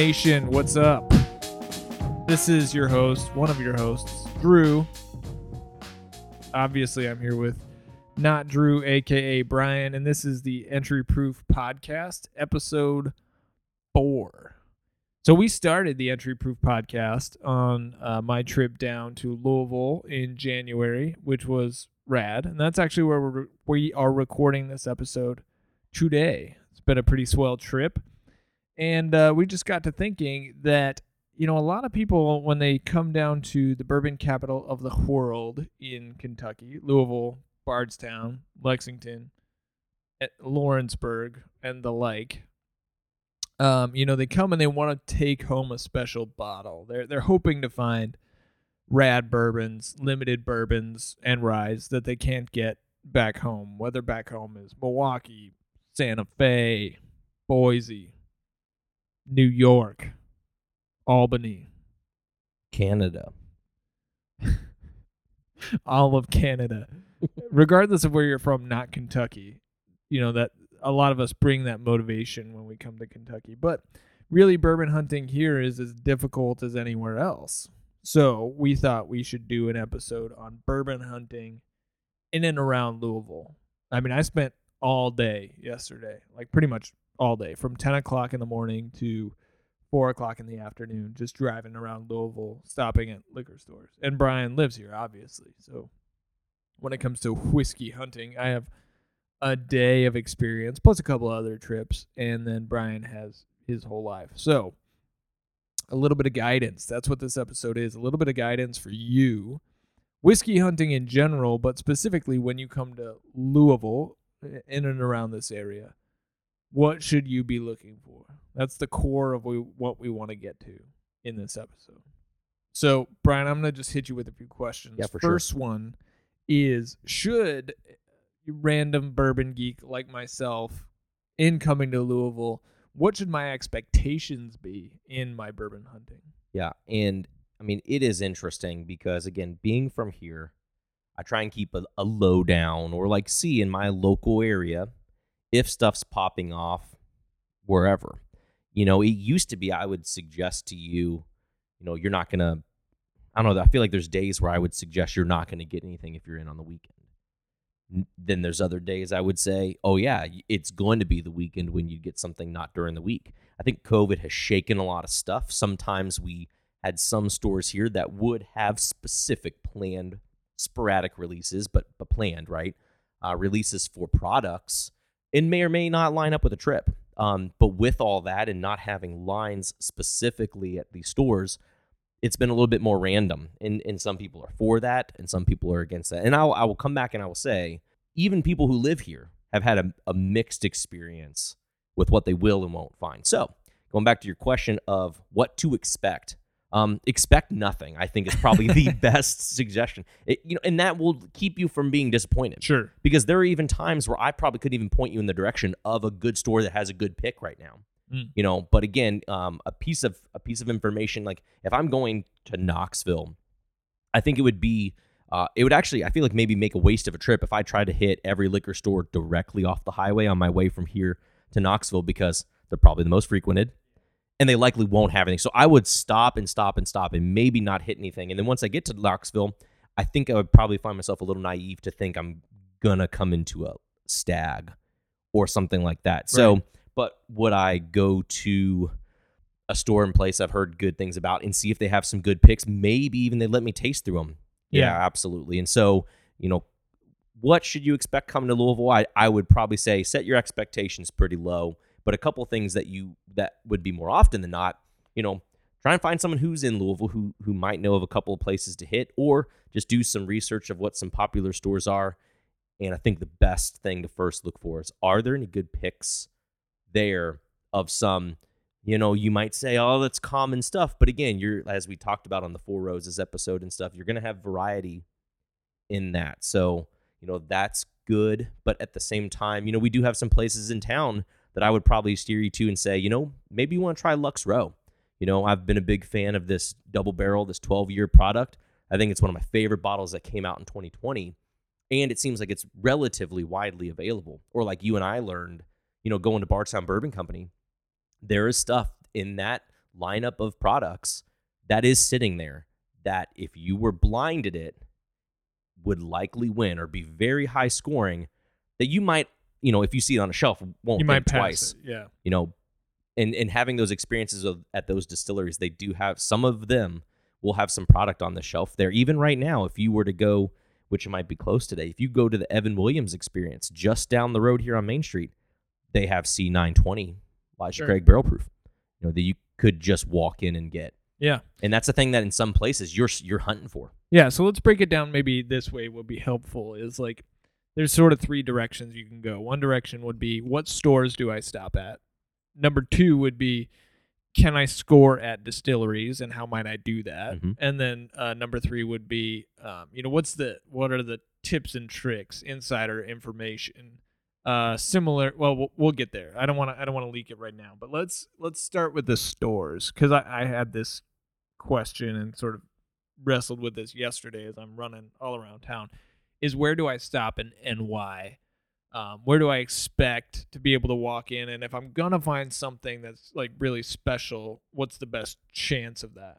Nation, what's up? This is your host, one of your hosts, Drew. Obviously, I'm here with not Drew, aka Brian, and this is the Entry Proof Podcast, episode four. So, we started the Entry Proof Podcast on uh, my trip down to Louisville in January, which was rad. And that's actually where we're, we are recording this episode today. It's been a pretty swell trip. And uh, we just got to thinking that, you know, a lot of people, when they come down to the bourbon capital of the world in Kentucky, Louisville, Bardstown, Lexington, eh, Lawrenceburg, and the like, um, you know, they come and they want to take home a special bottle. They're they're hoping to find rad bourbons, limited bourbons, and ryes that they can't get back home. Whether back home is Milwaukee, Santa Fe, Boise, New York, Albany, Canada. all of Canada. Regardless of where you're from, not Kentucky. You know that a lot of us bring that motivation when we come to Kentucky. But really bourbon hunting here is as difficult as anywhere else. So, we thought we should do an episode on bourbon hunting in and around Louisville. I mean, I spent all day yesterday, like pretty much all day, from 10 o'clock in the morning to four o'clock in the afternoon, just driving around Louisville, stopping at liquor stores. And Brian lives here, obviously. So when it comes to whiskey hunting, I have a day of experience plus a couple other trips, and then Brian has his whole life. So a little bit of guidance. That's what this episode is. A little bit of guidance for you. Whiskey hunting in general, but specifically when you come to Louisville, in and around this area, what should you be looking for? That's the core of we, what we want to get to in this episode. So, Brian, I'm going to just hit you with a few questions. Yeah, for sure. First one is Should random bourbon geek like myself, in coming to Louisville, what should my expectations be in my bourbon hunting? Yeah, and I mean it is interesting because again, being from here, I try and keep a, a low down or like see in my local area if stuff's popping off wherever. You know, it used to be I would suggest to you, you know, you're not gonna. I don't know. I feel like there's days where I would suggest you're not going to get anything if you're in on the weekend. Then there's other days I would say, oh yeah, it's going to be the weekend when you get something not during the week. I think COVID has shaken a lot of stuff. Sometimes we had some stores here that would have specific planned sporadic releases, but but planned right uh, releases for products, and may or may not line up with a trip. Um, but with all that and not having lines specifically at these stores, it's been a little bit more random. And and some people are for that, and some people are against that. And I'll, I will come back and I will say, even people who live here have had a, a mixed experience with what they will and won't find. So going back to your question of what to expect um, expect nothing. I think is probably the best suggestion. It, you know, and that will keep you from being disappointed. Sure. Because there are even times where I probably couldn't even point you in the direction of a good store that has a good pick right now. Mm. You know, but again, um, a piece of a piece of information like if I'm going to Knoxville, I think it would be. Uh, it would actually, I feel like maybe make a waste of a trip if I tried to hit every liquor store directly off the highway on my way from here to Knoxville because they're probably the most frequented and they likely won't have anything. So I would stop and stop and stop and maybe not hit anything. And then once I get to Knoxville, I think I would probably find myself a little naive to think I'm gonna come into a stag or something like that. Right. So, but would I go to a store and place I've heard good things about and see if they have some good picks? Maybe even they let me taste through them. Yeah, yeah absolutely. And so, you know, what should you expect coming to Louisville? I, I would probably say set your expectations pretty low but a couple things that you that would be more often than not, you know, try and find someone who's in Louisville who who might know of a couple of places to hit, or just do some research of what some popular stores are. And I think the best thing to first look for is are there any good picks there of some, you know, you might say, oh, that's common stuff. But again, you're as we talked about on the Four Roses episode and stuff, you're gonna have variety in that. So, you know, that's good. But at the same time, you know, we do have some places in town that I would probably steer you to and say, you know, maybe you want to try Lux Row. You know, I've been a big fan of this double barrel, this 12 year product. I think it's one of my favorite bottles that came out in 2020. And it seems like it's relatively widely available. Or like you and I learned, you know, going to Bardstown Bourbon Company, there is stuff in that lineup of products that is sitting there that if you were blinded it would likely win or be very high scoring that you might you know if you see it on a shelf won't you might pass twice it. Yeah. you know and and having those experiences of at those distilleries they do have some of them will have some product on the shelf there even right now if you were to go which might be close today if you go to the evan williams experience just down the road here on main street they have c920 elijah Sure. craig barrel proof you know that you could just walk in and get Yeah. and that's the thing that in some places you're you're hunting for Yeah, so let's break it down maybe this way would be helpful is like there's sort of three directions you can go. One direction would be what stores do I stop at? Number 2 would be can I score at distilleries and how might I do that? Mhm. And then uh, number 3 would be um, you know what's the what are the tips and tricks, insider information uh similar well we'll, we'll get there i don't want to i don't want to leak it right now but let's let's start with the stores because I, I had this question and sort of wrestled with this yesterday as I'm running all around town is where do I stop and, and why? Um, where do I expect to be able to walk in? And if I'm to find something that's like really special, what's the best chance of that?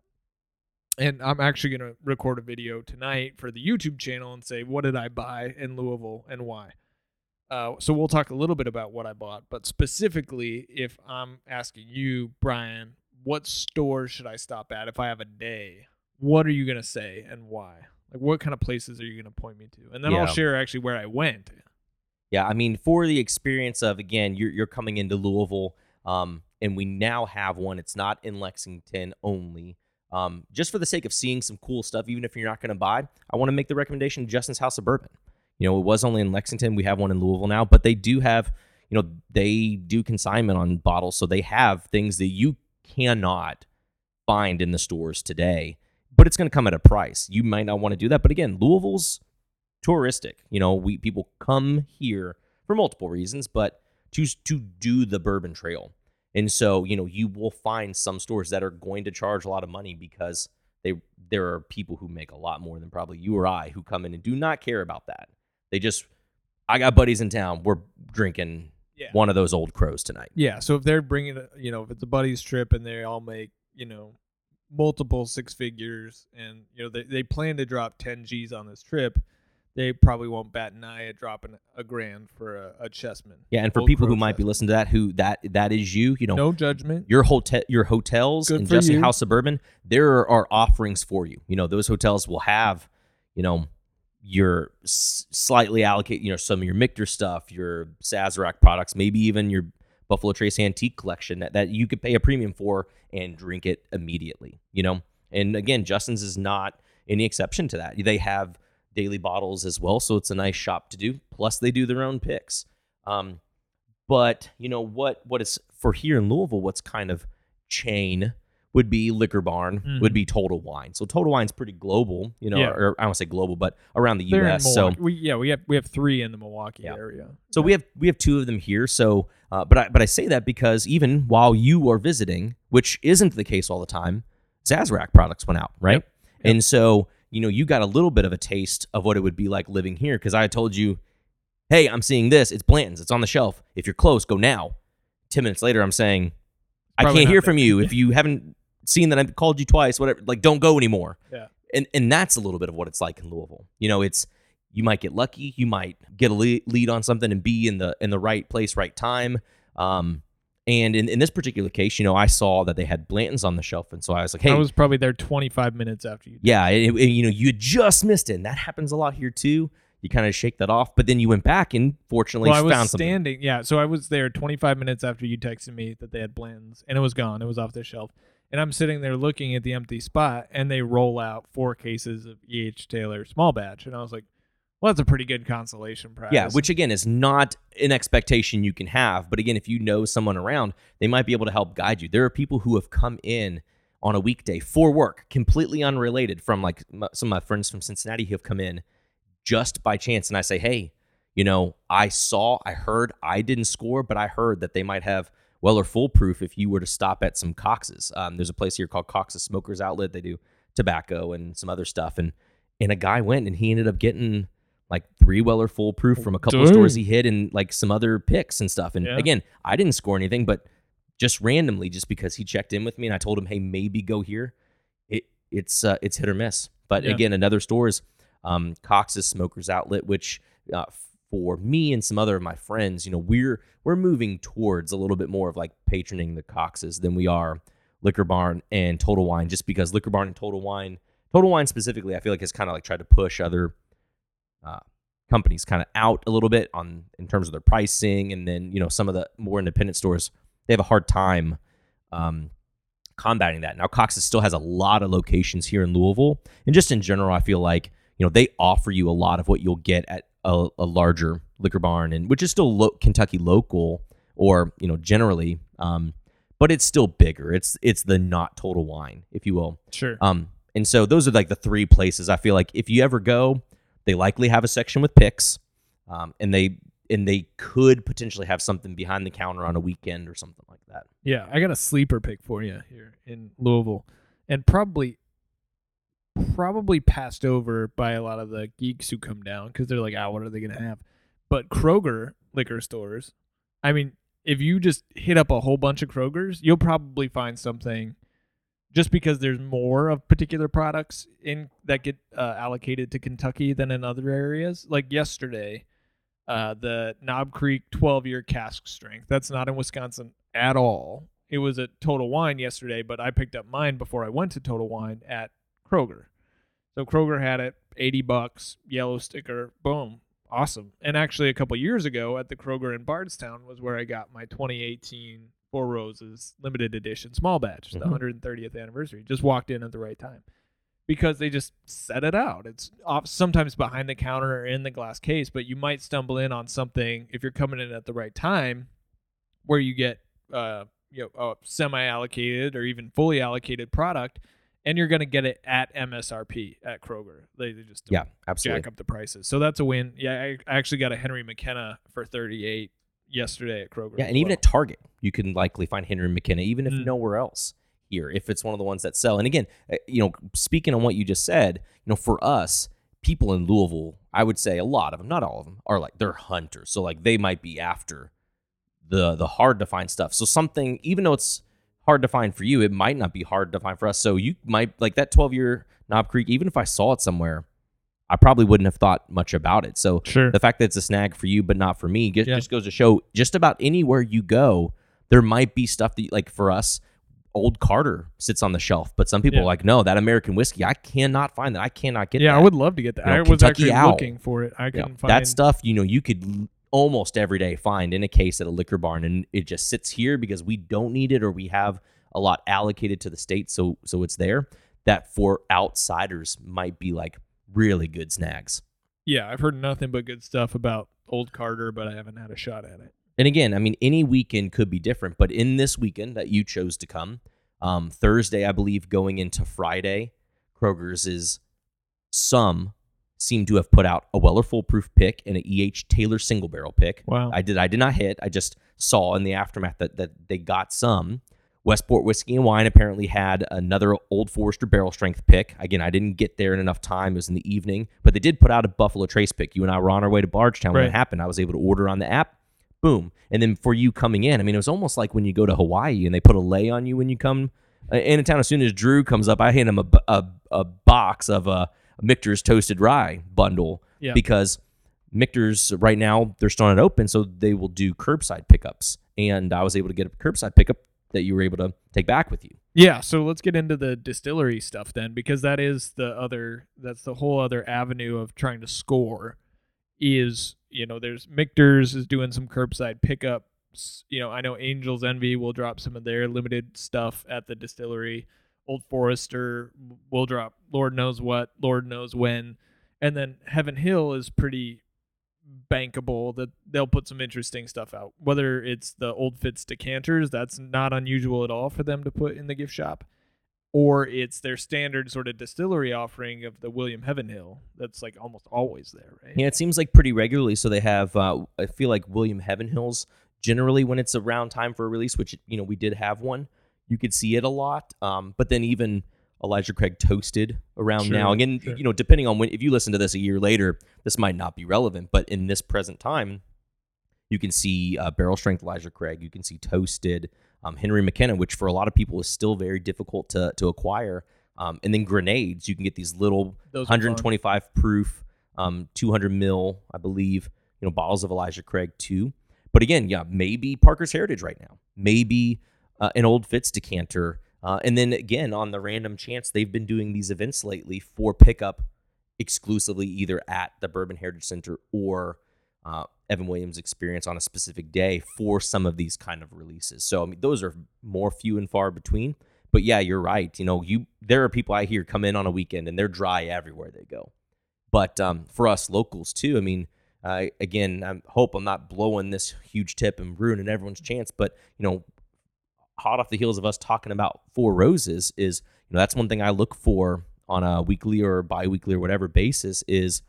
And I'm actually to record a video tonight for the YouTube channel and say, what did I buy in Louisville and why? Uh, so we'll talk a little bit about what I bought, but specifically, if I'm asking you, Brian, what store should I stop at if I have a day? What are you gonna say and why? Like, what kind of places are you gonna point me to? And then I'll share actually where I went. Yeah, I mean, for the experience of again, you're you're coming into Louisville, um, and we now have one. It's not in Lexington only. Um, just for the sake of seeing some cool stuff, even if you're not going to buy, I want to make the recommendation: Justin's House of Bourbon. You know, it was only in Lexington. We have one in Louisville now, but they do have, you know, they do consignment on bottles, so they have things that you cannot find in the stores today. But it's going to come at a price. You might not want to do that, but again, Louisville's touristic. You know, we people come here for multiple reasons, but to to do the bourbon trail. And so, you know, you will find some stores that are going to charge a lot of money because they there are people who make a lot more than probably you or I who come in and do not care about that. They just I got buddies in town. We're drinking Yeah. one of those old crows tonight. Yeah. So if they're bringing, you know, if it's a buddy's trip and they all make, you know, multiple six figures and, you know, they, they plan to drop 10 G's on this trip, they probably won't bat an eye at dropping a grand for a, a chessman. Yeah, and for Old people who might be listening to that, who that that is you, you know, No judgment. your hotel your hotels Good in for Justin you. House of Bourbon, there are offerings for you. You know, those hotels will have, you know, your s- slightly allocate, you know, some of your Michter stuff, your Sazerac products, maybe even your Buffalo Trace antique collection that, that you could pay a premium for and drink it immediately, you know? And again, Justin's is not any exception to that. They have daily bottles as well, so it's a nice shop to do. Plus, they do their own picks. Um, but you know what? What is for here in Louisville? What's kind of chain would be Liquor Barn, Mhm. would be Total Wine. So Total Wine's pretty global, you know, Yeah. or I don't say global, but around the They're U.S. So we, yeah, we have we have three in the Milwaukee Yeah. area. so we have we have two of them here. So, uh, but I but I say that because even while you are visiting, which isn't the case all the time, Sazerac products went out, right? Yep. Yep. And so you know you got a little bit of a taste of what it would be like living here because I told you, hey, I'm seeing this. It's Blanton's. It's on the shelf. If you're close, go now. Ten minutes later, I'm saying, I can't hear there. from you. If you haven't seen that I've called you twice, whatever, like don't go anymore. Yeah. And and that's a little bit of what it's like in Louisville. You know, it's you might get lucky, you might get a lead, on something and be in the in the right place, right time. Um, and in, in this particular case, you know, I saw that they had Blanton's on the shelf, and so I was like, hey, I was probably there 25 minutes after you. yeah, it, it- you know, you just missed it, and that happens a lot here too. You kind of shake that off, but then you went back and fortunately Well, I was found something. standing. Yeah, so I was there 25 minutes after you texted me that they had Blanton's, and it was gone. It was off the shelf, and I'm sitting there looking at the empty spot, and they roll out four cases of E.H. Taylor small batch, and I was like, "Well, that's a pretty good consolation prize." Yeah, which again is not an expectation you can have. But again, if you know someone around, they might be able to help guide you. There are people who have come in on a weekday for work, completely unrelated from like m- some of my friends from Cincinnati who have come in just by chance. And I say, hey, you know, I saw, I heard, I didn't score, but I heard that they might have Weller Full Proof if you were to stop at some Cox's. Um, there's a place here called Cox's Smokers Outlet. They do tobacco and some other stuff. And and a guy went and he ended up getting like three Weller Full Proof from a couple of stores he hit and like some other picks and stuff. And Yeah. again, I didn't score anything, but just randomly, just because he checked in with me and I told him, hey, maybe go here. It it's uh, it's hit or miss. But Yeah. again, another store is um, Cox's Smokers Outlet, which uh, for me and some other of my friends, you know, we're we're moving towards a little bit more of like patroning the Coxes than we are Liquor Barn and Total Wine, just because Liquor Barn and Total Wine, Total Wine specifically, I feel like has kind of like tried to push other uh, companies kind of out a little bit on in terms of their pricing, and then you know some of the more independent stores they have a hard time um, combating that. Now Cox's still has a lot of locations here in Louisville, and just in general, I feel like you know they offer you a lot of what you'll get at a, a larger liquor barn, and which is still lo- Kentucky local or you know generally, um, but it's still bigger. It's it's the not total wine, if you will. Sure. Um, and so those are like the three places I feel like if you ever go, they likely have a section with picks, um, and they and they could potentially have something behind the counter on a weekend or something like that. Yeah, I got a sleeper pick for you here in Louisville, and probably, probably passed over by a lot of the geeks who come down because they're like, "Ah, what are they gonna have?" But Kroger liquor stores, I mean, if you just hit up a whole bunch of Krogers, you'll probably find something. Just because there's more of particular products in that get uh, allocated to Kentucky than in other areas. Like yesterday, uh, the Knob Creek 12 year cask strength. That's not in Wisconsin at all. It was at Total Wine yesterday, but I picked up mine before I went to Total Wine at Kroger. So Kroger had it 80 bucks, yellow sticker, boom. Awesome. And actually a couple years ago at the Kroger in Bardstown was where I got my 2018 Four Roses limited edition small batch, Mhm. the 130th anniversary. Just walked in at the right time because they just set it out. It's off sometimes behind the counter or in the glass case, but you might stumble in on something if you're coming in at the right time where you get uh you know a semi allocated or even fully allocated product and you're going to get it at MSRP at Kroger. They, they just Yeah, absolutely. jack up the prices. So that's a win. Yeah, I, I actually got a Henry McKenna for 38 yesterday at Kroger. Yeah, and even well. at Target, you can likely find Henry McKenna, even if Mm. nowhere else here, if it's one of the ones that sell. And again, uh, you know, speaking on what you just said, you know, for us, people in Louisville, I would say a lot of them, not all of them, are like they're hunters. So like they might be after the the hard to find stuff. So something, even though it's hard to find for you, it might not be hard to find for us. So you might like that 12 year Knob Creek, even if I saw it somewhere, I probably wouldn't have thought much about it. So Sure. the fact that it's a snag for you but not for me just, Yeah. just goes to show just about anywhere you go there might be stuff that like for us old carter sits on the shelf but some people Yeah. are like no that american whiskey i cannot find that i cannot get yeah, that I would love to get that. You know, I was Kentucky actually Owl. looking for it. I You know, couldn't find that stuff you know you could almost every day find in a case at a liquor barn and it just sits here because we don't need it or we have a lot allocated to the state so so it's there that for outsiders might be like really good snags Yeah, I've heard nothing but good stuff about Old Carter, but I haven't had a shot at it. and again, I mean, any weekend could be different, but in this weekend that you chose to come, um, Thursday, I believe, going into Friday, Kroger's is some seem to have put out a Weller Full Proof pick and an EH Taylor single barrel pick. Wow. I did. I did not hit. I just saw in the aftermath that that they got some. Westport Whiskey and Wine apparently had another Old Forester barrel strength pick. Again, I didn't get there in enough time. It was in the evening, but they did put out a Buffalo Trace pick. You and I were on our way to Bardstown when Right. it happened. I was able to order on the app. Boom. And then for you coming in, I mean, it was almost like when you go to Hawaii and they put a lei on you when you come uh, into town. As soon as Drew comes up, I hand him a, a, a box of uh, Michter's Toasted Rye bundle Yeah. because Michter's right now they're still not open, so they will do curbside pickups. And I was able to get a curbside pickup that you were able to take back with you. Yeah, so let's get into the distillery stuff then, because that is the other that's the whole other avenue of trying to score. Is you know, there's Michter's is doing some curbside pickups. You know, I know Angels Envy will drop some of their limited stuff at the distillery. Old Forester will drop Lord knows what, Lord knows when, and then Heaven Hill is pretty bankable that they'll put some interesting stuff out. Whether it's the old Fitz decanters, that's not unusual at all for them to put in the gift shop, or it's their standard sort of distillery offering of the William Heaven Hill That's like almost always there, right? Yeah, it seems like pretty regularly. So they have. Uh, I feel like William Heaven Hills generally when it's around time for a release, which you know we did have one. You could see it a lot. Um, but then even Elijah Craig toasted around Sure, now. Again, sure. you know, depending on when if you listen to this a year later, this might not be relevant. But in this present time, you can see uh, barrel strength Elijah Craig. You can see toasted. um, Henry McKenna, which for a lot of people is still very difficult to to acquire. Um, and then grenades, you can get these little Those are 125 proof, um, 200 mil, I believe, you know, bottles of Elijah Craig too. But again, yeah, maybe Parker's Heritage right now, maybe uh, an old Fitz decanter, uh, and then again on the random chance they've been doing these events lately for pickup exclusively either at the Bourbon Heritage Center or uh, Evan Williams Experience on a specific day for some of these kind of releases. So I mean, those are more few and far between. But yeah, you're right. You know, you there are people I hear come in on a weekend and they're dry everywhere they go. But um, for us locals too, I mean, uh, again, I hope I'm not blowing this huge tip and ruining everyone's chance. But you know, hot off the heels of us talking about Four Roses is, you know, that's one thing I look for on a weekly or biweekly or whatever basis is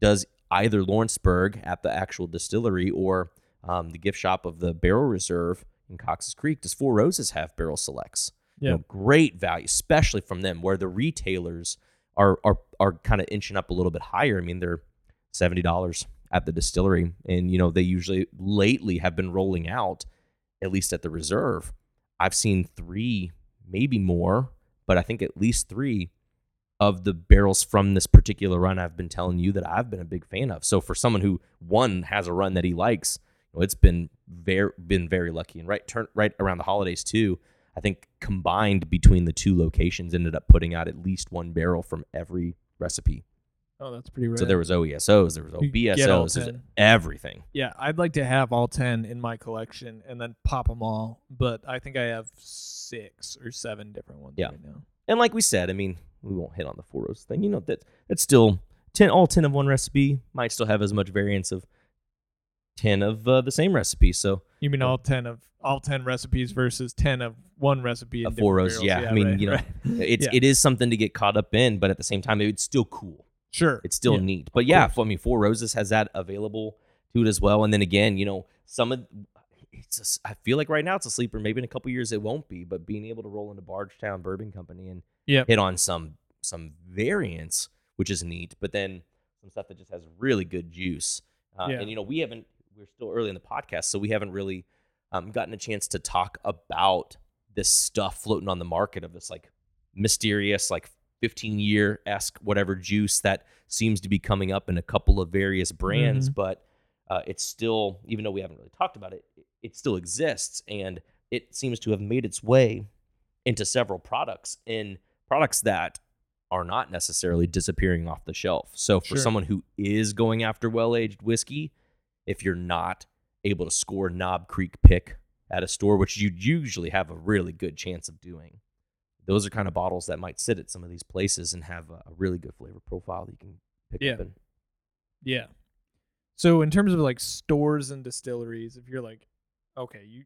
does either Lawrenceburg at the actual distillery or um, the gift shop of the Barrel Reserve in Cox's Creek, does Four Roses have barrel selects? You Yeah. know, great value, especially from them, where the retailers are are are kind of inching up a little bit higher. I mean, they're seventy dollars at the distillery, and you know they usually lately have been rolling out, at least at the reserve. I've seen three, maybe more, but I think at least three of the barrels from this particular run I've been telling you that I've been a big fan of. So for someone who one has a run that he likes, it's been very been very lucky. And right turn right around the holidays too, I think combined between the two locations ended up putting out at least one barrel from every recipe. Oh, that's pretty rare. So there was OESOs, there was OBSOs, there's everything. Yeah, I'd like to have all 10 in my collection and then pop them all, but I think I have six or seven different ones Yeah. right now. And like we said, I mean, we won't hit on the four rows thing. You know that that's still ten. All ten of one recipe might still have as much variance of ten of uh, the same recipe. So You mean all 10 of all 10 recipes versus 10 of one recipe of four rows, barrels? yeah. I mean, right, you know, right. it's Yeah. it is something to get caught up in, but at the same time, it's still cool. Sure. It's still Yeah. neat. But yeah, course. I mean, Four Roses has that available to it as well. And then again, you know, some of it's a I feel like right now it's a sleeper. Maybe in a couple years it won't be. But being able to roll into Bardstown Bourbon Company and Yep. hit on some some variants, which is neat. But then some stuff that just has really good juice. Uh, Yeah. And you know, we haven't. We're still early in the podcast, so we haven't really um, gotten a chance to talk about this stuff floating on the market of this like mysterious, like 15 year esque whatever juice that seems to be coming up in a couple of various brands, Mm-hmm. but uh, it's still, even though we haven't really talked about it, it- still exists and it seems to have made its way into several products in products that are not necessarily disappearing off the shelf. So for Sure. someone who is going after well aged whiskey, if you're not able to score Knob Creek pick at a store, which you usually have a really good chance of doing, those are kind of bottles that might sit at some of these places and have a, a really good flavor profile that you can pick Yeah. up and Yeah. So in terms of like stores and distilleries, if you're like, okay, you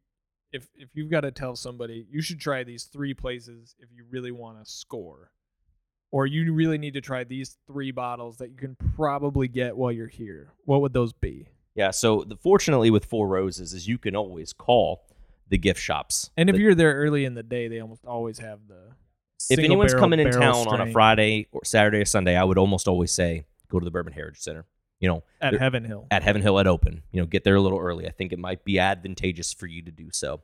if if you've got to tell somebody you should try these three places if you really want to score, or you really need to try these three bottles that you can probably get while you're here, what would those be? Yeah. So the, fortunately with Four Roses is you can always call the gift shops. And if The- you're there early in the day, they almost always have the. if anyone's barrel coming in town on a Friday or Saturday or Sunday, I would almost always say go to the Bourbon Heritage Center. You know, at Heaven Hill. at Heaven Hill at open. You know, get there a little early. I think it might be advantageous for you to do so.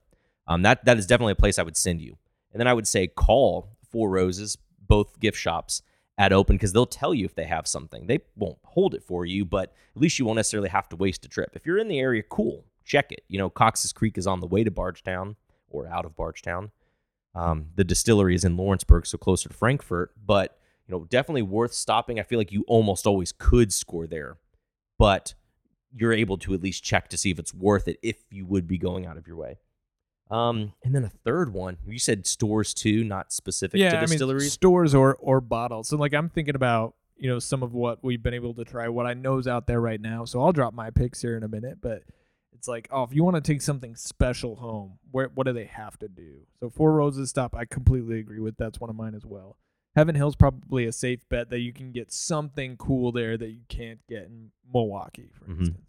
Um, that that is definitely a place I would send you. And then I would say call Four Roses, both gift shops at open because they'll tell you if they have something. They won't hold it for you, but at least you won't necessarily have to waste a trip. If you're in the area, cool, check it. You know, Cox's Creek is on the way to Bardstown or out of Bardstown. Um, the distillery is in Lawrenceburg, so closer to Frankfort, but you know, definitely worth stopping. I feel like you almost always could score there, but you're able to at least check to see if it's worth it if you would be going out of your way. Um, and then a third one, you said stores too, not specific yeah, to I mean distilleries. stores or or bottles. So like I'm thinking about you know some of what we've been able to try, what I know's out there right now. So I'll drop my picks here in a minute, but it's like oh, if you want to take something special home, where what do they have to do? So Four Roses stop, I completely agree with. That's one of mine as well. Heaven Hill's probably a safe bet that you can get something cool there that you can't get in Milwaukee, for Mhm. instance.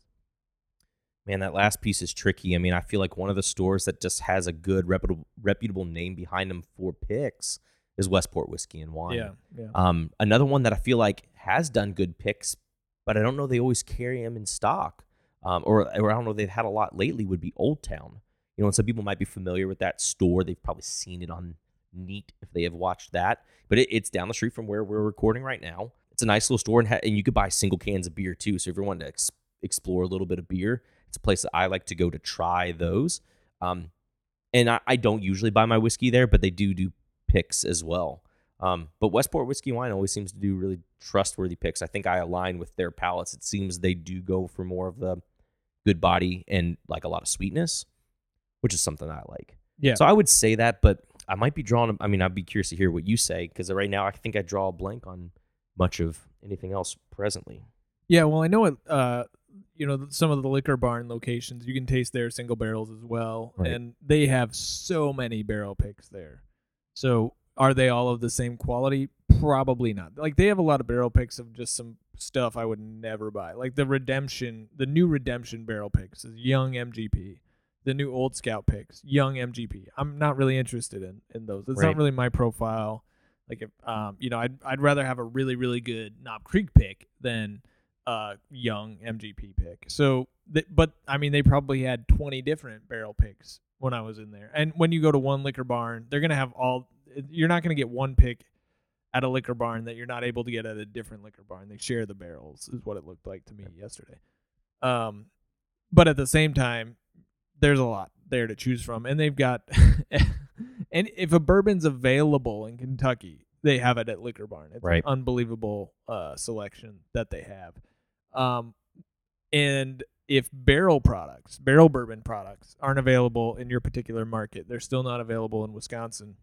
Man, that last piece is tricky. I mean, I feel like one of the stores that just has a good reputable reputable name behind them for picks is Westport Whiskey and Wine. Yeah, yeah. Um, another one that I feel like has done good picks, but I don't know they always carry them in stock. Um, or, or I don't know they've had a lot lately would be Old Town. You know, and some people might be familiar with that store. They've probably seen it on Neat if they have watched that. But it, it's down the street from where we're recording right now. It's a nice little store, and, ha- and you could buy single cans of beer too. So if you're wanting to ex- explore a little bit of beer, it's a place that I like to go to try those. Um, and I, I don't usually buy my whiskey there, but they do do picks as well. Um, but Westport Whiskey Wine always seems to do really trustworthy picks. I think I align with their palates. It seems they do go for more of the good body and like a lot of sweetness, which is something I like. Yeah. So I would say that, but I might be drawn. I mean, I'd be curious to hear what you say because right now I think I draw a blank on much of anything else presently. Yeah, well, I know it. Uh, you know, some of the liquor barn locations, you can taste their single barrels as well, Right. and they have so many barrel picks there. So, are they all of the same quality? Probably not. Like they have a lot of barrel picks of just some stuff I would never buy. Like the Redemption, the new Redemption barrel picks is young MGP. The new Old Scout picks, young MGP. I'm not really interested in in those. It's Right. not really my profile. Like if um, you know, I'd I'd rather have a really really good Knob Creek pick than uh young MGP pick. So, th- but I mean, they probably had 20 different barrel picks when I was in there. And when you go to one liquor barn, they're gonna have all. You're not gonna get one pick at a liquor barn that you're not able to get at a different liquor barn. They share the barrels, is what it looked like to me yesterday. Um, but at the same time, there's a lot there to choose from, and they've got. and if a bourbon's available in Kentucky, they have it at Liquor Barn. It's Right. an unbelievable uh, selection that they have. Um, and if barrel products, barrel bourbon products, aren't available in your particular market, they're still not available in Wisconsin.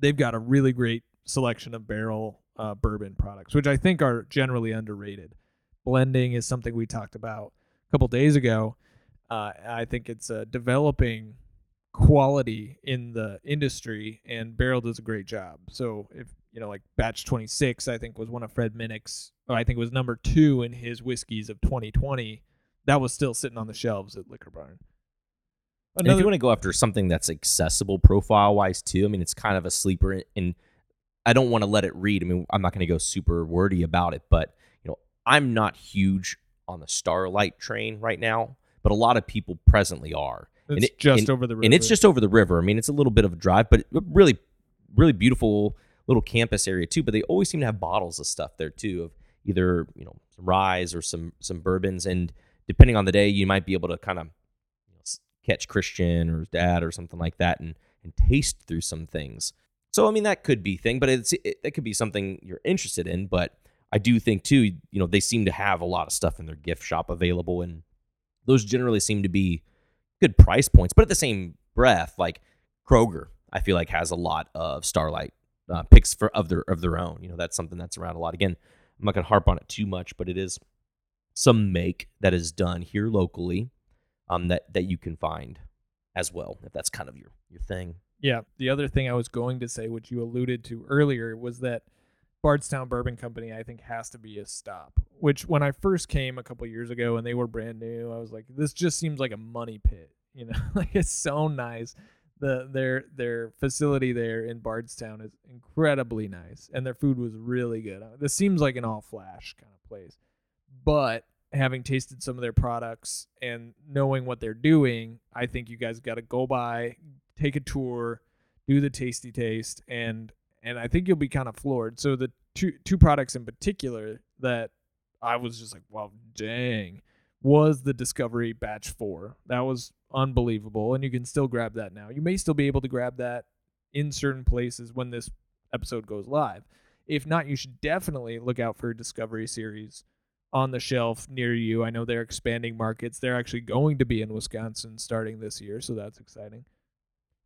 They've got a really great selection of barrel uh, bourbon products, which I think are generally underrated. Blending is something we talked about a couple days ago. Uh, I think it's developing quality in the industry, and Barrel does a great job. So if you know, like Batch 26, I think was one of Fred Minnick's, or I think it was number two in his whiskeys of 2020. That was still sitting on the shelves at Liquor Barn. And if you want to go after something that's accessible profile wise too, I mean, it's kind of a sleeper, and- I don't want to let it read. I mean, I'm not going to go super wordy about it, but you know, I'm not huge on the Starlight train right now, but a lot of people presently are, it's and it- just and- over the river. and it's just over the river. I mean, it's a little bit of a drive, but really, really beautiful little campus area too. But they always seem to have bottles of stuff there too, of either you know some rye or some some bourbons, and depending on the day, you might be able to kind of you know, s- catch Christian or his dad or something like that, and and taste through some things. So I mean, that could be thing, but it's it, that could be something you're interested in. But I do think too, you know, they seem to have a lot of stuff in their gift shop available, and those generally seem to be good price points. But at the same breath, like Kroger, I feel like has a lot of Starlight uh, picks for of their of their own. You know, that's something that's around a lot. Again, I'm not gonna harp on it too much, but it is some make that is done here locally, um, that that you can find as well if that's kind of your your thing. Yeah. The other thing I was going to say, which you alluded to earlier, was that Bardstown Bourbon Company, I think, has to be a stop. Which, when I first came a couple years ago and they were brand new, I was like, this just seems like a money pit. You know, like it's so nice. The their their facility there in Bardstown is incredibly nice, and their food was really good. Uh, This seems like an all flash kind of place, but having tasted some of their products and knowing what they're doing, I think you guys got to go by, take a tour, do the tasty taste, and and I think you'll be kind of floored. So the two two products in particular that I was just like, wow, dang, was the Discovery Batch Four. That was unbelievable, and you can still grab that now. You may still be able to grab that in certain places when this episode goes live. If not, you should definitely look out for a Discovery Series on the shelf near you. I know they're expanding markets. They're actually going to be in Wisconsin starting this year, so that's exciting.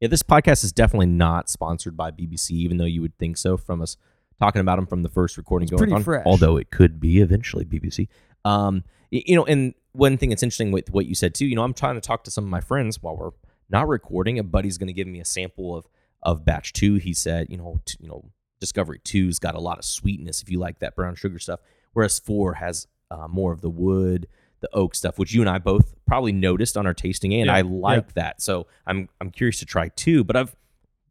Yeah, this podcast is definitely not sponsored by BBC, even though you would think so from us talking about them from the first recording It's going pretty on. fresh. Although it could be eventually BBC. Um, you know, and one thing that's interesting with what you said too, you know, I'm trying to talk to some of my friends while we're not recording. A buddy's going to give me a sample of of batch two. He said, you know, t- you know, Discovery Two's got a lot of sweetness if you like that brown sugar stuff, whereas four has uh, more of the wood, the oak stuff, which you and I both probably noticed on our tasting, and Yeah, I yeah. like that. So I'm I'm curious to try two, but I've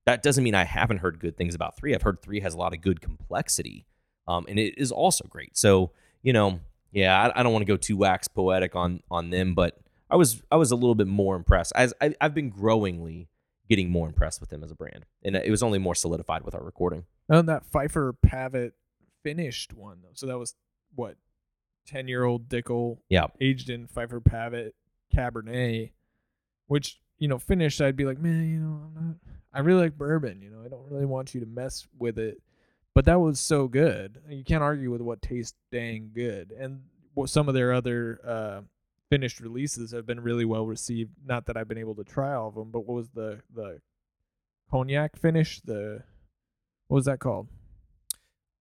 that doesn't mean I haven't heard good things about three. I've heard three has a lot of good complexity, um, and it is also great. So you know, yeah, I, I don't want to go too wax poetic on on them, but I was I was a little bit more impressed. As I, I've been growingly getting more impressed with them as a brand, and it was only more solidified with our recording. Oh, and that Phifer Pavitt finished one though. So that was what ten year old Dickel, Yeah. aged in Phifer Pavitt Cabernet, which you know finished. I'd be like, man, you know, I'm not. I really like bourbon. You know, I don't really want you to mess with it. But that was so good. You can't argue with what tastes dang good. And what some of their other uh, finished releases have been really well received. Not that I've been able to try all of them, but what was the the cognac finish? The what was that called?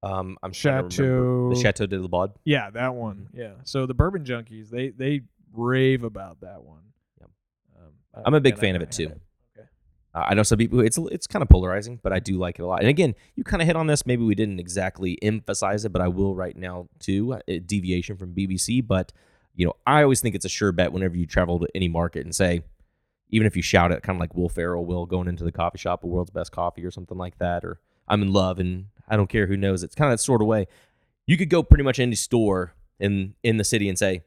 Um, I'm. Chateau. the Chateau de Laubade. Yeah, that one. Yeah. So the bourbon junkies, they they rave about that one. Yep. Um, I- I'm a big fan of it too. Uh, I know some people it's it's kind of polarizing, but I do like it a lot. And again, you kind of hit on this. Maybe we didn't exactly emphasize it, but I will right now too. A deviation from BBC, but you know, I always think it's a sure bet whenever you travel to any market and say, even if you shout it, kind of like Will Ferrell will going into the coffee shop, a world's best coffee or something like that, or I'm in love and I don't care who knows. It's kind of that sort of way. You could go pretty much any store in in the city and say,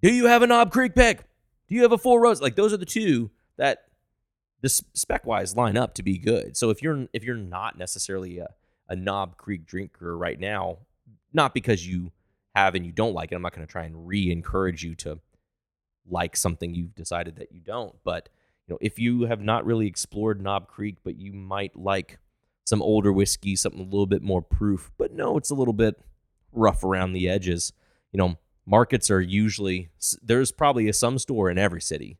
"Do you have a Knob Creek pick? Do you have a Four Rose?" Like those are the two that the spec wise line up to be good. So if you're if you're not necessarily a, a Knob Creek drinker right now, not because you have and you don't like it, I'm not going to try and re encourage you to like something you've decided that you don't. But you know, if you have not really explored Knob Creek, but you might like some older whiskey, something a little bit more proof, but no, it's a little bit rough around the edges. You know, markets are usually there's probably a, some store in every city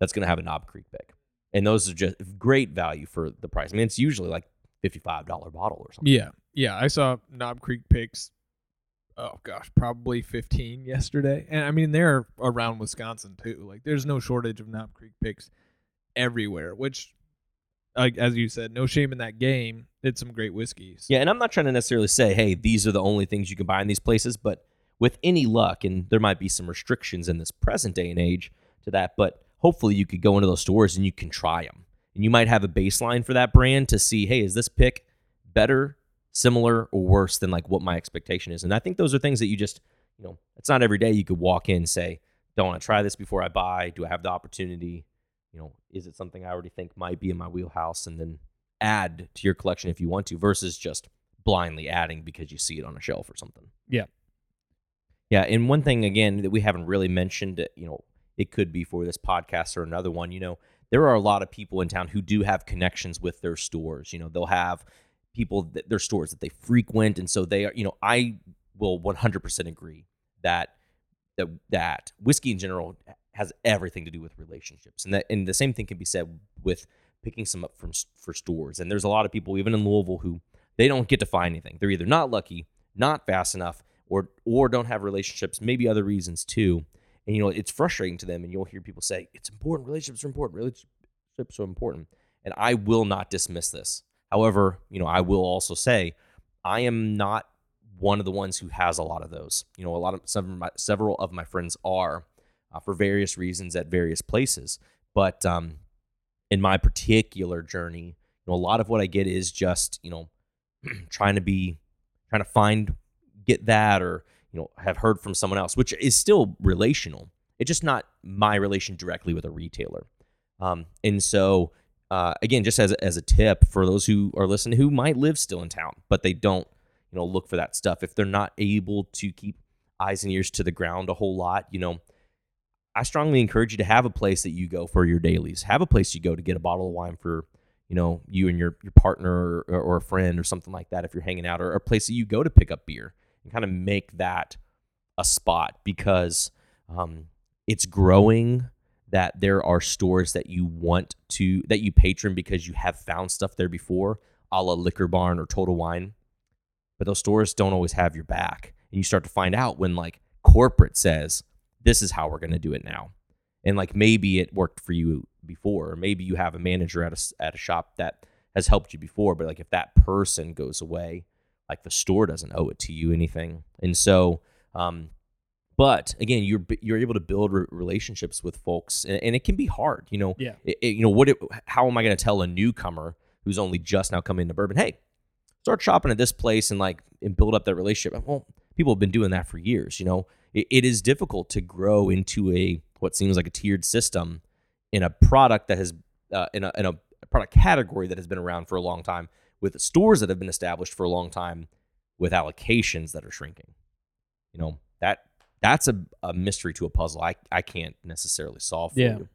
that's going to have a Knob Creek pick and those are just great value for the price. I mean, it's usually like fifty-five dollar bottle or something. Yeah, yeah. I saw Knob Creek picks. Oh gosh, probably fifteen yesterday, and I mean they're around Wisconsin too. Like, there's no shortage of Knob Creek picks everywhere. Which, like as you said, no shame in that game. It's some great whiskeys. Yeah, and I'm not trying to necessarily say, hey, these are the only things you can buy in these places, but with any luck, and there might be some restrictions in this present day and age to that, but hopefully you could go into those stores and you can try them. And you might have a baseline for that brand to see, hey, is this pick better, similar, or worse than like what my expectation is? And I think those are things that you just, you know, it's not every day you could walk in and say, don't want to try this before I buy. Do I have the opportunity? You know, is it something I already think might be in my wheelhouse? And then add to your collection if you want to, versus just blindly adding because you see it on a shelf or something. Yeah. Yeah. And one thing, again, that we haven't really mentioned, you know, it could be for this podcast or another one. You know, there are a lot of people in town who do have connections with their stores. You know, they'll have people that their stores that they frequent, and so they are. You know, I will 100% agree that that that whiskey in general has everything to do with relationships, and that and the same thing can be said with picking some up from for stores. And there's a lot of people even in Louisville who they don't get to find anything. They're either not lucky, not fast enough, or or don't have relationships. Maybe other reasons too. And you know it's frustrating to them and you'll hear people say it's important. Relationships are important. Relationships are important. And i will not dismiss this. However you know i will also say i am not one of the ones who has a lot of those. You know a lot of some of my, several of my friends are uh, for various reasons at various places. But um in my particular journey you know a lot of what i get is just you know trying to be trying to find get that or you know have heard from someone else which is still relational. It's just not my relation directly with a retailer. Um, and so uh, again just as, as a tip for those who are listening who might live still in town but they don't you know look for that stuff. If they're not able to keep eyes and ears to the ground a whole lot you know i strongly encourage you to have a place that you go for your dailies. Have a place you go to get a bottle of wine for you know you and your, your partner or, or a friend or something like that if you're hanging out or a place that you go to pick up beer and kind of make that a spot because um, it's growing that there are stores that you want to that you patron because you have found stuff there before a la liquor barn or total wine. But those stores don't always have your back. And you start to find out when like corporate says this is how we're going to do it now. And like maybe it worked for you before. Or maybe you have a manager at a, at a shop that has helped you before but like if that person goes away like the store doesn't owe it to you anything. And so um but again you're you're able to build re- relationships with folks and, and, it can be hard you know? Yeah. it, it- you know what it, how am i going to tell a newcomer who's only just now coming into bourbon hey start shopping at this place and like and build up that relationship? Well people have been doing that for years you know it, it is difficult to grow into a what seems like a tiered system in a product that has uh, in a in a product category that has been around for a long time with stores that have been established for a long time with allocations that are shrinking. You know, that that's a, a mystery to a puzzle I, I can't necessarily solve for Yeah. you.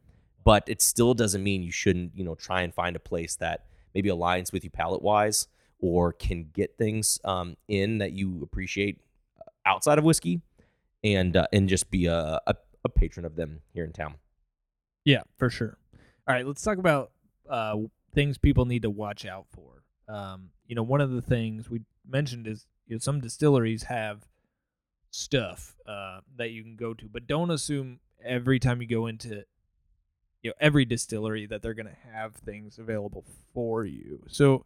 But it still doesn't mean you shouldn't, you know, try and find a place that maybe aligns with you palate wise or can get things um, in that you appreciate uh, outside of whiskey and uh, and just be a, a, a patron of them here in town. Yeah, for sure. All right, let's talk about uh, things people need to watch out for. Um, you know, one of the things we mentioned is you know some distilleries have stuff uh, that you can go to, but don't assume every time you go into you know every distillery that they're going to have things available for you. So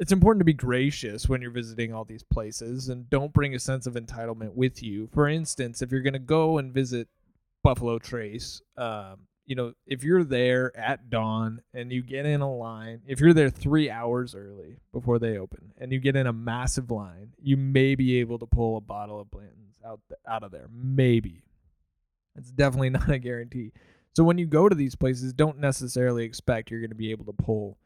it's important to be gracious when you're visiting all these places and don't bring a sense of entitlement with you. For instance, if you're going to go and visit Buffalo Trace, um, you know, if you're there at dawn and you get in a line, if you're there three hours early before they open and you get in a massive line, you may be able to pull a bottle of Blanton's out out of there. Maybe. It's definitely not a guarantee. So when you go to these places, don't necessarily expect you're going to be able to pull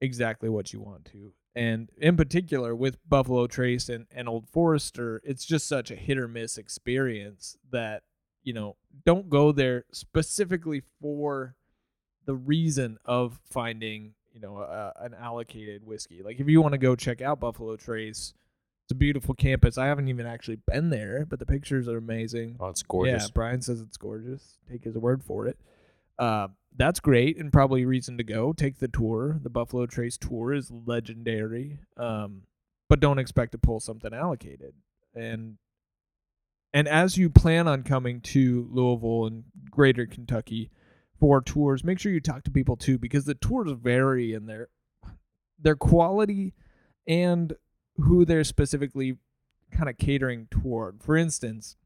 exactly what you want to. And in particular, with Buffalo Trace and, and Old Forester, it's just such a hit or miss experience that, you know, don't go there specifically for the reason of finding, you know, a, an allocated whiskey. Like if you want to go check out Buffalo Trace, it's a beautiful campus. I haven't even actually been there, but the pictures are amazing. Oh, it's gorgeous. Yeah, Brian says it's gorgeous. Take his word for it. Uh, that's great and probably reason to go. Take the tour. The Buffalo Trace tour is legendary. Um, but don't expect to pull something allocated. And and as you plan on coming to Louisville and Greater Kentucky for tours, make sure you talk to people too because the tours vary in their their quality and who they're specifically kind of catering toward. For instance,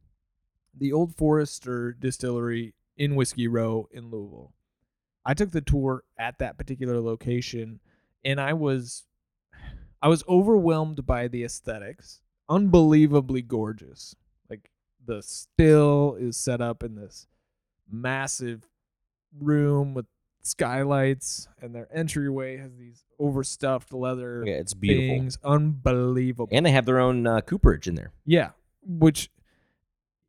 the Old Forester Distillery in Whiskey Row in Louisville. I took the tour at that particular location and I was I was overwhelmed by the aesthetics. Unbelievably gorgeous. Like the still is set up in this massive room with skylights and their entryway has these overstuffed leather Yeah, it's beautiful. things. Unbelievable. And they have their own uh, cooperage in there. Yeah, which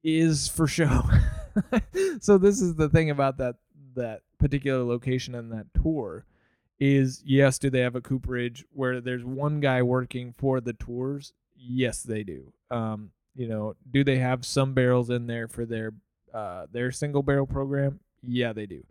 is for show. so this is the thing about that that particular location and that tour is yes, do they have a cooperage where there's one guy working for the tours? Yes, they do. Um, you know, do they have some barrels in there for their uh their single barrel program? Yeah, they do.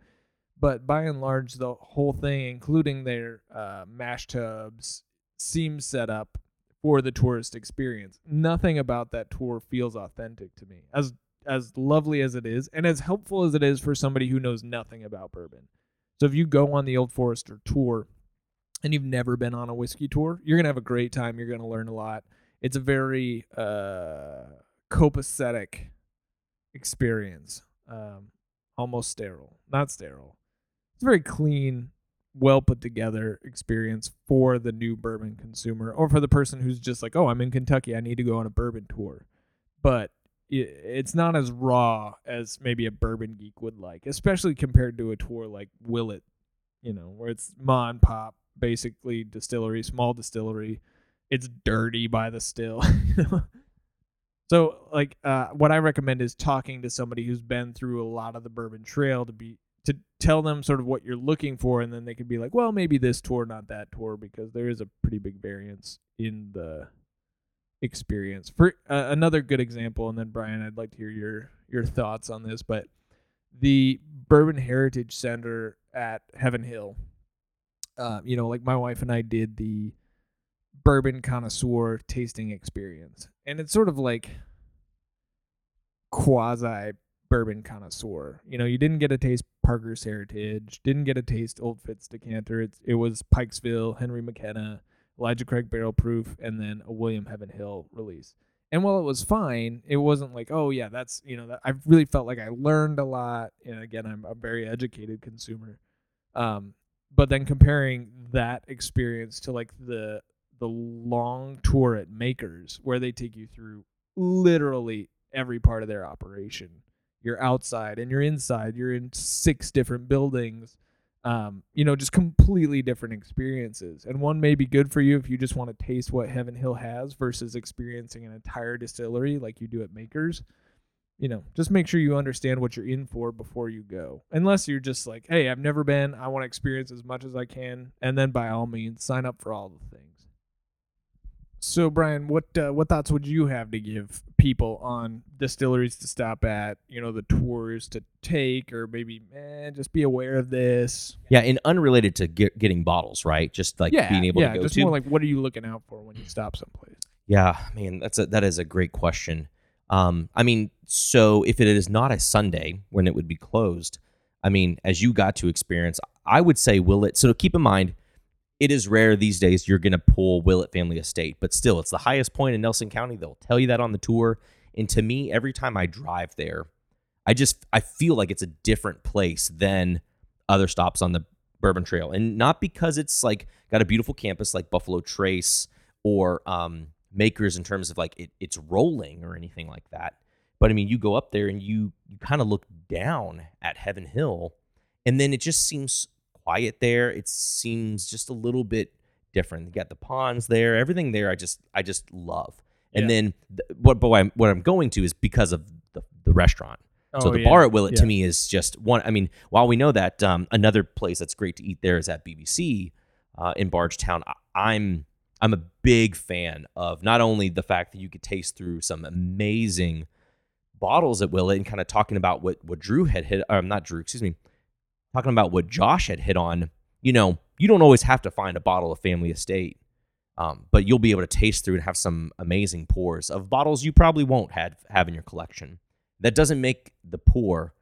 But by and large, the whole thing, including their uh, mash tubs, seems set up for the tourist experience. Nothing about that tour feels authentic to me. As as lovely as it is and as helpful as it is for somebody who knows nothing about bourbon. So if you go on the Old Forester tour and you've never been on a whiskey tour, you're going to have a great time. You're going to learn a lot. It's a very uh copacetic experience. Um almost sterile. Not sterile. It's a very clean, well put together experience for the new bourbon consumer or for the person who's just like, oh, I'm in Kentucky. I need to go on a bourbon tour. But it's not as raw as maybe a bourbon geek would like, especially compared to a tour like Willett, you know, where it's ma and pop, basically distillery, small distillery. It's dirty by the still. So, like, uh, what I recommend is talking to somebody who's been through a lot of the bourbon trail to be to tell them sort of what you're looking for, and then they could be like, well, maybe this tour, not that tour, because there is a pretty big variance in the experience. For uh, another good example, and then Brian, I'd like to hear your your thoughts on this, but the Bourbon Heritage Center at Heaven Hill. Uh, you know, like my wife and I did the bourbon connoisseur tasting experience, and it's sort of like quasi bourbon connoisseur. You know, you didn't get a taste Parker's Heritage, didn't get a taste Old Fitz decanter. It's it was Pikesville, Henry McKenna, Elijah Craig Barrel Proof, and then a William Heaven Hill release. And while it was fine, it wasn't like, oh yeah, that's you know, that I really felt like I learned a lot. And again, I'm a very educated consumer. Um, but then comparing that experience to like the the long tour at Makers, where they take you through literally every part of their operation you're outside and you're inside. You're in six different buildings. Um, you know, just completely different experiences. And one may be good for you if you just want to taste what Heaven Hill has versus experiencing an entire distillery like you do at Makers. You know, just make sure you understand what you're in for before you go. Unless you're just like, hey, I've never been, I want to experience as much as I can, and then by all means, sign up for all the things. So, Brian, what uh, what thoughts would you have to give people on distilleries to stop at? You know, the tours to take, or maybe eh, just be aware of this. Yeah, and unrelated to get, getting bottles, right? Just like yeah, being able yeah, to go just to. more like what are you looking out for when you stop someplace? Yeah, man, that's a that is a great question. Um, I mean, so if it is not a Sunday when it would be closed, I mean, as you got to experience, I would say Willett. So keep in mind, it is rare these days you're going to pull Willett Family Estate, but still, it's the highest point in Nelson County. They'll tell you that on the tour. And to me, every time I drive there, I just I feel like it's a different place than other stops on the Bourbon Trail, and not because it's like got a beautiful campus like Buffalo Trace or um, Makers in terms of like it, it's rolling or anything like that. But I mean, you go up there and you you kind of look down at Heaven Hill, and then it just seems quiet there. It seems just a little bit different. You got the ponds there, everything there. I just I just love. And Yeah. then th- what but what I'm, what I'm going to is because of the, the restaurant. so Oh, the yeah, bar at Willett yeah. to me is just one. I mean, while we know that um, another place that's great to eat there is at BBC uh, in Bardstown, I, I'm I'm a big fan of not only the fact that you could taste through some amazing bottles at Willett and kind of talking about what what Drew had hit, um, not Drew, excuse me, talking about what Josh had hit on. You know, you don't always have to find a bottle of Family Estate, um, but you'll be able to taste through and have some amazing pours of bottles you probably won't have have in your collection. That doesn't make the pour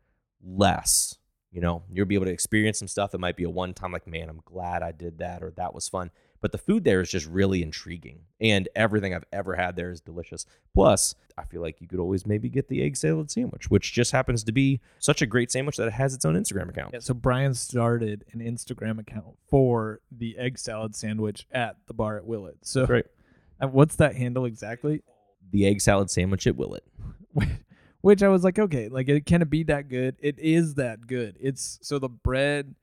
less. You know, you'll be able to experience some stuff. It might be a one time, like, man, I'm glad I did that, or that was fun. But the food there is just really intriguing, and everything I've ever had there is delicious. Plus, I feel like you could always maybe get the egg salad sandwich, which just happens to be such a great sandwich that it has its own Instagram account. Yeah, so Brian started an Instagram account for the egg salad sandwich at the bar at Willett. So, right. what's that handle exactly? The egg salad sandwich at Willett. Which I was like, okay, like it can it be that good? It is that good. It's so the bread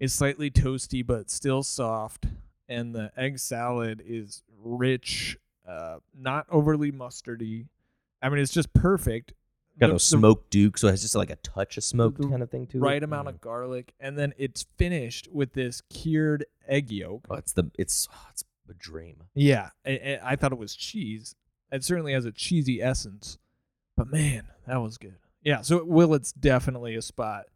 is slightly toasty but still soft, and the egg salad is rich, uh, not overly mustardy. I mean, it's just perfect. Got The- those smoked duke, so it has just like a touch of smoke the kind of thing to it. right amount Mm. of garlic, and then it's finished with this cured egg yolk. Oh, it's the it's oh, it's a dream. Yeah, I, I I thought it was cheese. It certainly has a cheesy essence, but man, that was good. Yeah, so Willett's definitely a spot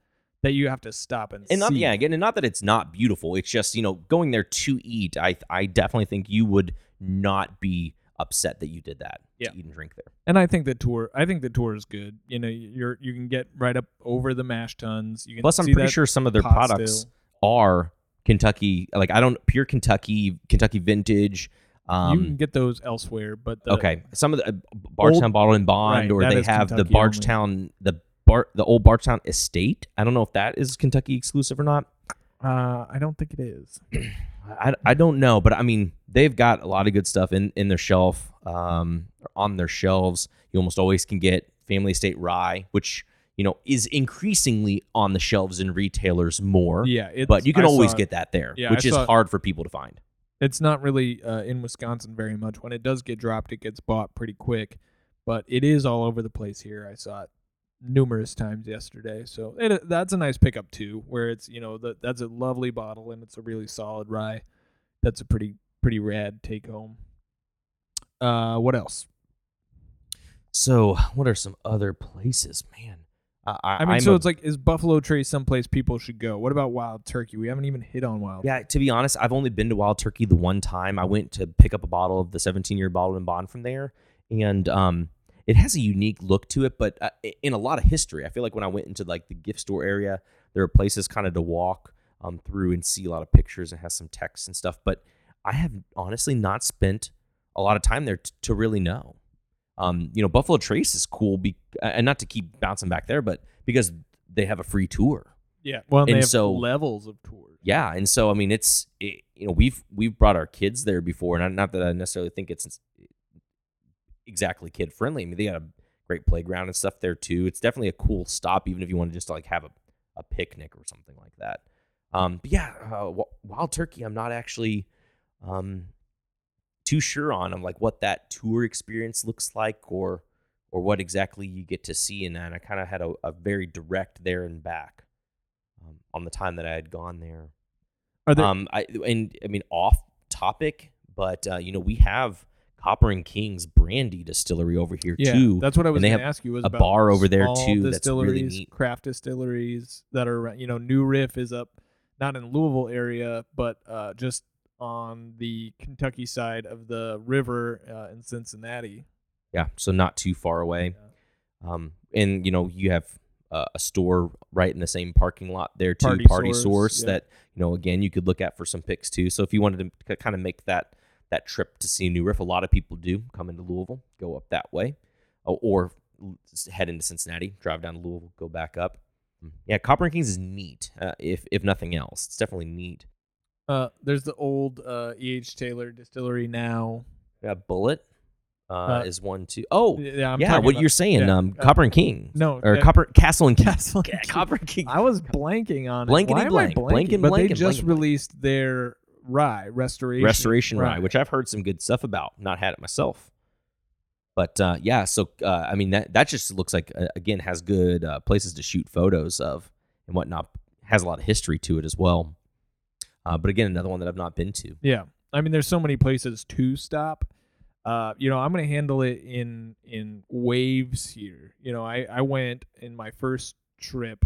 that you have to stop and, And not, see. yeah, again, and not that it's not beautiful. It's just you know going there to eat. I I definitely think you would not be upset that you did that. Yeah. to eat and drink there. And I think the tour, I think the tour is good. You know, you're you can get right up over the mash tuns. You can Plus, I'm pretty sure some of their products still. are Kentucky. Like I don't pure Kentucky Kentucky vintage. Um, you can get those elsewhere, but the, okay, some of the uh, Bardstown Bottle and Bond, Right, or they have the Kentucky only. Bardstown the Bar the old Bardstown Estate. I don't know if that is Kentucky exclusive or not. Uh, I don't think it is. I, I don't know, but I mean they've got a lot of good stuff in in their shelf, um, on their shelves. You almost always can get Family Estate Rye, which you know is increasingly on the shelves in retailers more. Yeah, it's, but you can I always saw get that there, Yeah, which I is saw hard for people to find. It's not really uh, in Wisconsin very much. When it does get dropped, it gets bought pretty quick. But it is all over the place here. I saw it numerous times yesterday. So it, that's a nice pickup too, where it's you know the, that's a lovely bottle and it's a really solid rye. That's a pretty pretty rad take home. Uh, what else? So, what are some other places, man? I, I, I mean, I'm so a- it's like is Buffalo Trace someplace people should go? What about Wild Turkey? We haven't even hit on Wild. yeah. To be honest, I've only been to Wild Turkey the one time. I went to pick up a bottle of the 17 year bottle and bond from there, and um, it has a unique look to it. But uh, in a lot of history, I feel like when I went into like the gift store area, there are places kind of to walk um through and see a lot of pictures and has some text and stuff. But I have honestly not spent a lot of time there t- to really know. Um, you know, Buffalo Trace is cool, be- and not to keep bouncing back there, but because they have a free tour. yeah. Well, and they And have so- levels of tours. Yeah, and so I mean, it's it, you know we've we've brought our kids there before, and I- not that I necessarily think it's exactly kid friendly. I mean, they got a great playground and stuff there too. It's definitely a cool stop, even if you want to just like have a, a picnic or something like that. Um, but yeah, uh, Wild Turkey, I'm not actually um, too sure on. I'm like what that tour experience looks like, or or what exactly you get to see in that. And I kind of had a, a, very direct there and back um, on the time that I had gone there. Are there? Um, I and I mean off topic, but uh, you know we have Copper and Kings Brandy Distillery over here yeah, too. that's what I was going to ask you. Was a bar over there, too, that's really Distilleries, neat. craft distilleries that are you know New Riff is up, not in Louisville area, but uh, just on the Kentucky side of the river uh, in Cincinnati. Yeah, so not too far away. Um, and you know you have uh, a store right in the same parking lot there too, Party Party, Source, Source. yeah. That you know again you could look at for some picks too. So if you wanted to kind of make that that trip to see New Riff, a lot of people do come into Louisville, go up that way, or, or head into Cincinnati, drive down to Louisville, go back up. Yeah, Copper and Kings is neat. Uh, if if nothing else, it's definitely neat. Uh, there's the old uh, E.H. Taylor distillery now. Yeah, Bulleit uh, Uh, is one too. Oh, yeah, I'm yeah, what about- you're saying, yeah, um, uh, Copper and King, no, or uh, Copper Castle and King. Castle and King. Copper and King. I was blanking on it. Blankety Why am I blank, blanking? blanking, but they just blanking, blanking. released their rye restoration. Restoration Rye, which I've heard some good stuff about. Not had it myself, but uh, yeah. So uh, I mean that that just looks like uh, again has good uh, places to shoot photos of and whatnot. Has a lot of history to it as well. Uh, but again, another one that I've not been to. Yeah, I mean, there's so many places to stop. Uh, you know, I'm gonna handle it in in waves here. You know, I I went in my first trip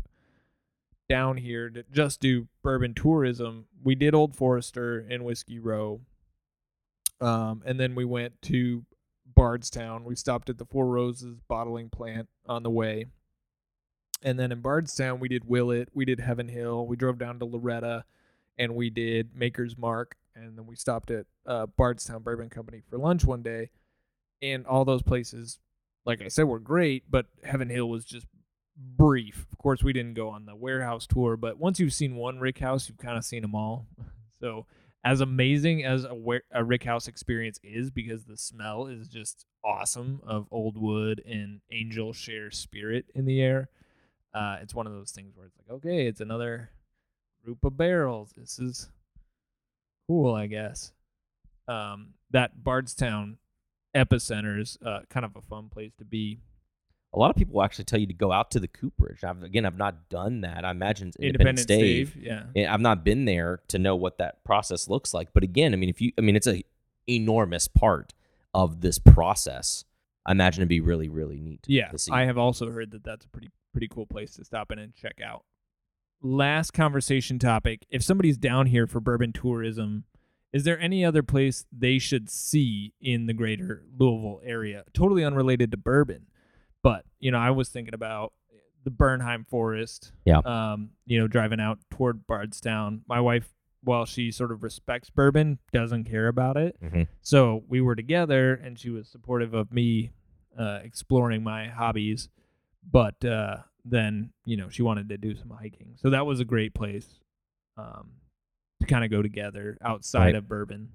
down here to just do bourbon tourism. We did Old Forester and Whiskey Row, um, and then we went to Bardstown. We stopped at the Four Roses bottling plant on the way. And then in Bardstown, we did Willett, we did Heaven Hill, we drove down to Loretto, and we did Maker's Mark, and then we stopped at uh, Bardstown Bourbon Company for lunch one day. And all those places, like I said, were great, but Heaven Hill was just brief. Of course, we didn't go on the warehouse tour, but once you've seen one rickhouse, you've kind of seen them all. So, as amazing as a, a rickhouse experience is, because the smell is just awesome of old wood and angel share spirit in the air. Uh, it's one of those things where it's like, okay, it's another group of barrels. This is cool, I guess. Um, that Bardstown epicenter is uh, kind of a fun place to be. A lot of people will actually tell you to go out to the Cooperage. I've, again, I've not done that. I imagine it's Independence, Stave. yeah. I've not been there to know what that process looks like. But again, I mean, if you, I mean, it's a enormous part of this process. I imagine it'd be really, really neat. Yeah, to see. I have also heard that that's a pretty pretty cool place to stop in and check out. Last conversation topic: If somebody's down here for bourbon tourism, is there any other place they should see in the greater Louisville area? Totally unrelated to bourbon, but you know, I was thinking about the Bernheim Forest. Yeah. Um, you know, driving out toward Bardstown. My wife, while she sort of respects bourbon, doesn't care about it. Mhm. So we were together, and she was supportive of me uh, exploring my hobbies. But uh, then, you know, she wanted to do some hiking, so that was a great place um, to kind of go together outside Right. of bourbon.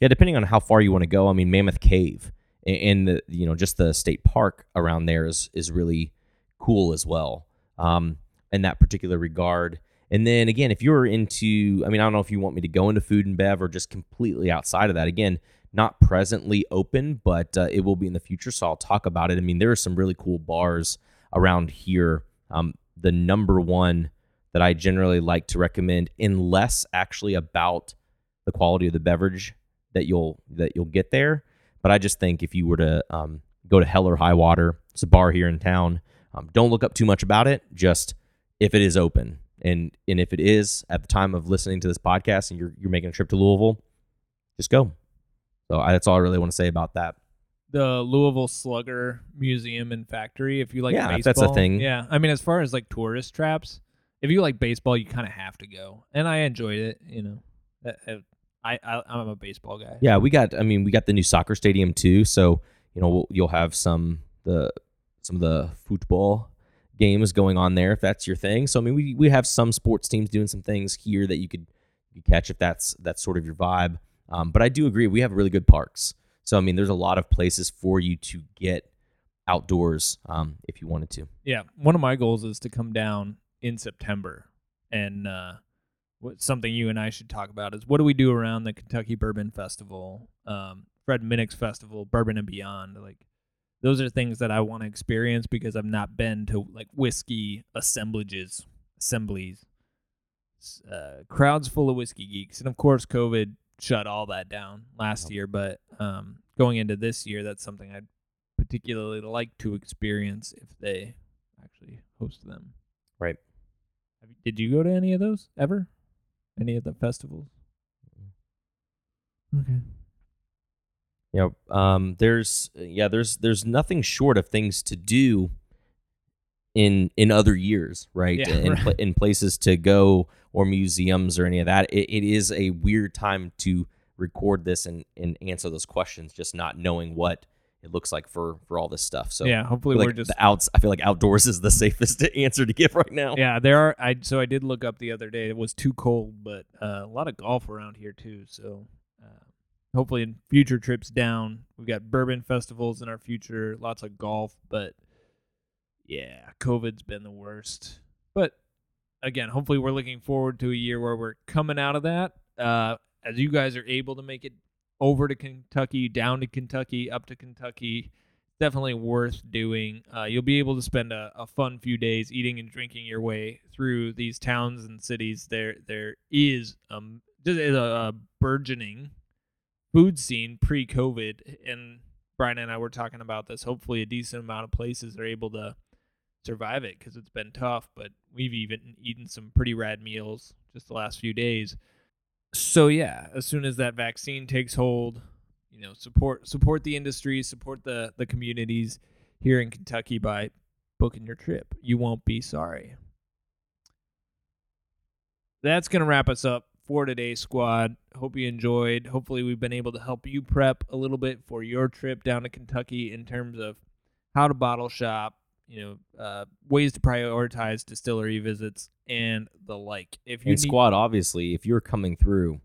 Yeah, depending on how far you want to go. I mean, Mammoth Cave and the you know just the state park around there is is really cool as well. Um, in that particular regard. And then again, if you're into, I mean, I don't know if you want me to go into food and bev or just completely outside of that. Again, not presently open, but uh, it will be in the future. So I'll talk about it. I mean, there are some really cool bars around here. Um, the number one that I generally like to recommend, unless actually about the quality of the beverage that you'll that you'll get there. But I just think if you were to um, go to Hell or High Water, it's a bar here in town. Um, don't look up too much about it. Just if it is open, and and if it is at the time of listening to this podcast, and you're you're making a trip to Louisville, just go. So I, that's all I really want to say about that. The Louisville Slugger Museum and Factory. If you like Yeah, baseball, that's a thing. Yeah, I mean, as far as like tourist traps, if you like baseball, you kind of have to go. And I enjoyed it. You know, I, I I'm a baseball guy. Yeah, we got. I mean, we got the new soccer stadium too. So you know, you'll have some the some of the football games going on there if that's your thing. So I mean, we we have some sports teams doing some things here that you could you catch if that's that's sort of your vibe. Um, but I do agree we have really good parks. So I mean, there's a lot of places for you to get outdoors um, if you wanted to. Yeah, one of my goals is to come down in September, and uh, what something you and I should talk about is what do we do around the Kentucky Bourbon Festival, um, Fred Minnick's Festival, Bourbon and Beyond. Like, those are things that I want to experience because I've not been to like whiskey assemblages, assemblies, uh, crowds full of whiskey geeks, and of course, COVID shut all that down last year. But um, going into this year, that's something I'd particularly like to experience if they actually host them. Right. Did you go to any of those ever? Any of the festivals? Okay. You know, um, there's yeah, there's there's nothing short of things to do in in other years, right? Yeah, in, right. pla- in places to go or museums or any of that. It, it is a weird time to record this and and answer those questions, just not knowing what it looks like for for all this stuff. So yeah, hopefully we're like just the outs. I feel like outdoors is the safest answer to give right now. yeah. There are I so I did look up the other day. It was too cold, but uh, a lot of golf around here too. So uh, hopefully in future trips down, we've got bourbon festivals in our future. Lots of golf, but yeah, COVID's been the worst. But again, hopefully we're looking forward to a year where we're coming out of that. Uh, as you guys are able to make it over to Kentucky, down to Kentucky, up to Kentucky, definitely worth doing. Uh, you'll be able to spend a, a fun few days eating and drinking your way through these towns and cities. There, there is um just a, a burgeoning food scene pre-COVID, and Brian and I were talking about this. Hopefully, a decent amount of places are able to survive it because it's been tough. But we've even eaten some pretty rad meals just the last few days. So yeah, as soon as that vaccine takes hold, you know, support support the industry, support the the communities here in Kentucky by booking your trip. You won't be sorry. That's gonna wrap us up for today's squad. Hope you enjoyed. Hopefully, we've been able to help you prep a little bit for your trip down to Kentucky in terms of how to bottle shop, you know, uh, ways to prioritize distillery visits and the like. If you And need, squad, obviously, if you're coming through,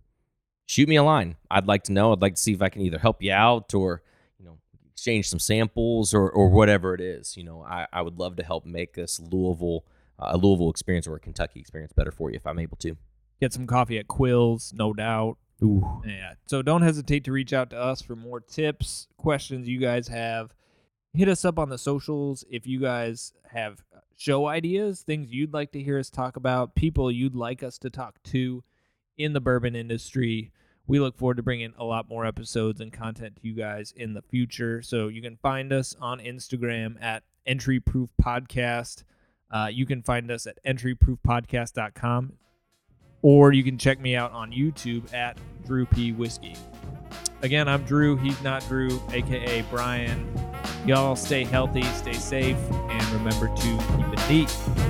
shoot me a line. I'd like to know. I'd like to see if I can either help you out or, you know, exchange some samples or, or whatever it is. You know, I, I would love to help make this Louisville, uh, a Louisville experience or a Kentucky experience better for you if I'm able to. get some coffee at Quills, no doubt. Ooh. Yeah. So don't hesitate to reach out to us for more tips, questions you guys have. Hit us up on the socials if you guys have show ideas, things you'd like to hear us talk about, people you'd like us to talk to in the bourbon industry. We look forward to bringing a lot more episodes and content to you guys in the future. So you can find us on Instagram at Entry Proof Podcast. Uh, you can find us at entryproofpodcast.com or you can check me out on YouTube at Drew P Whiskey. Again, I'm Drew. He's not Drew, aka Brian. Y'all stay healthy, stay safe, and remember to keep it neat.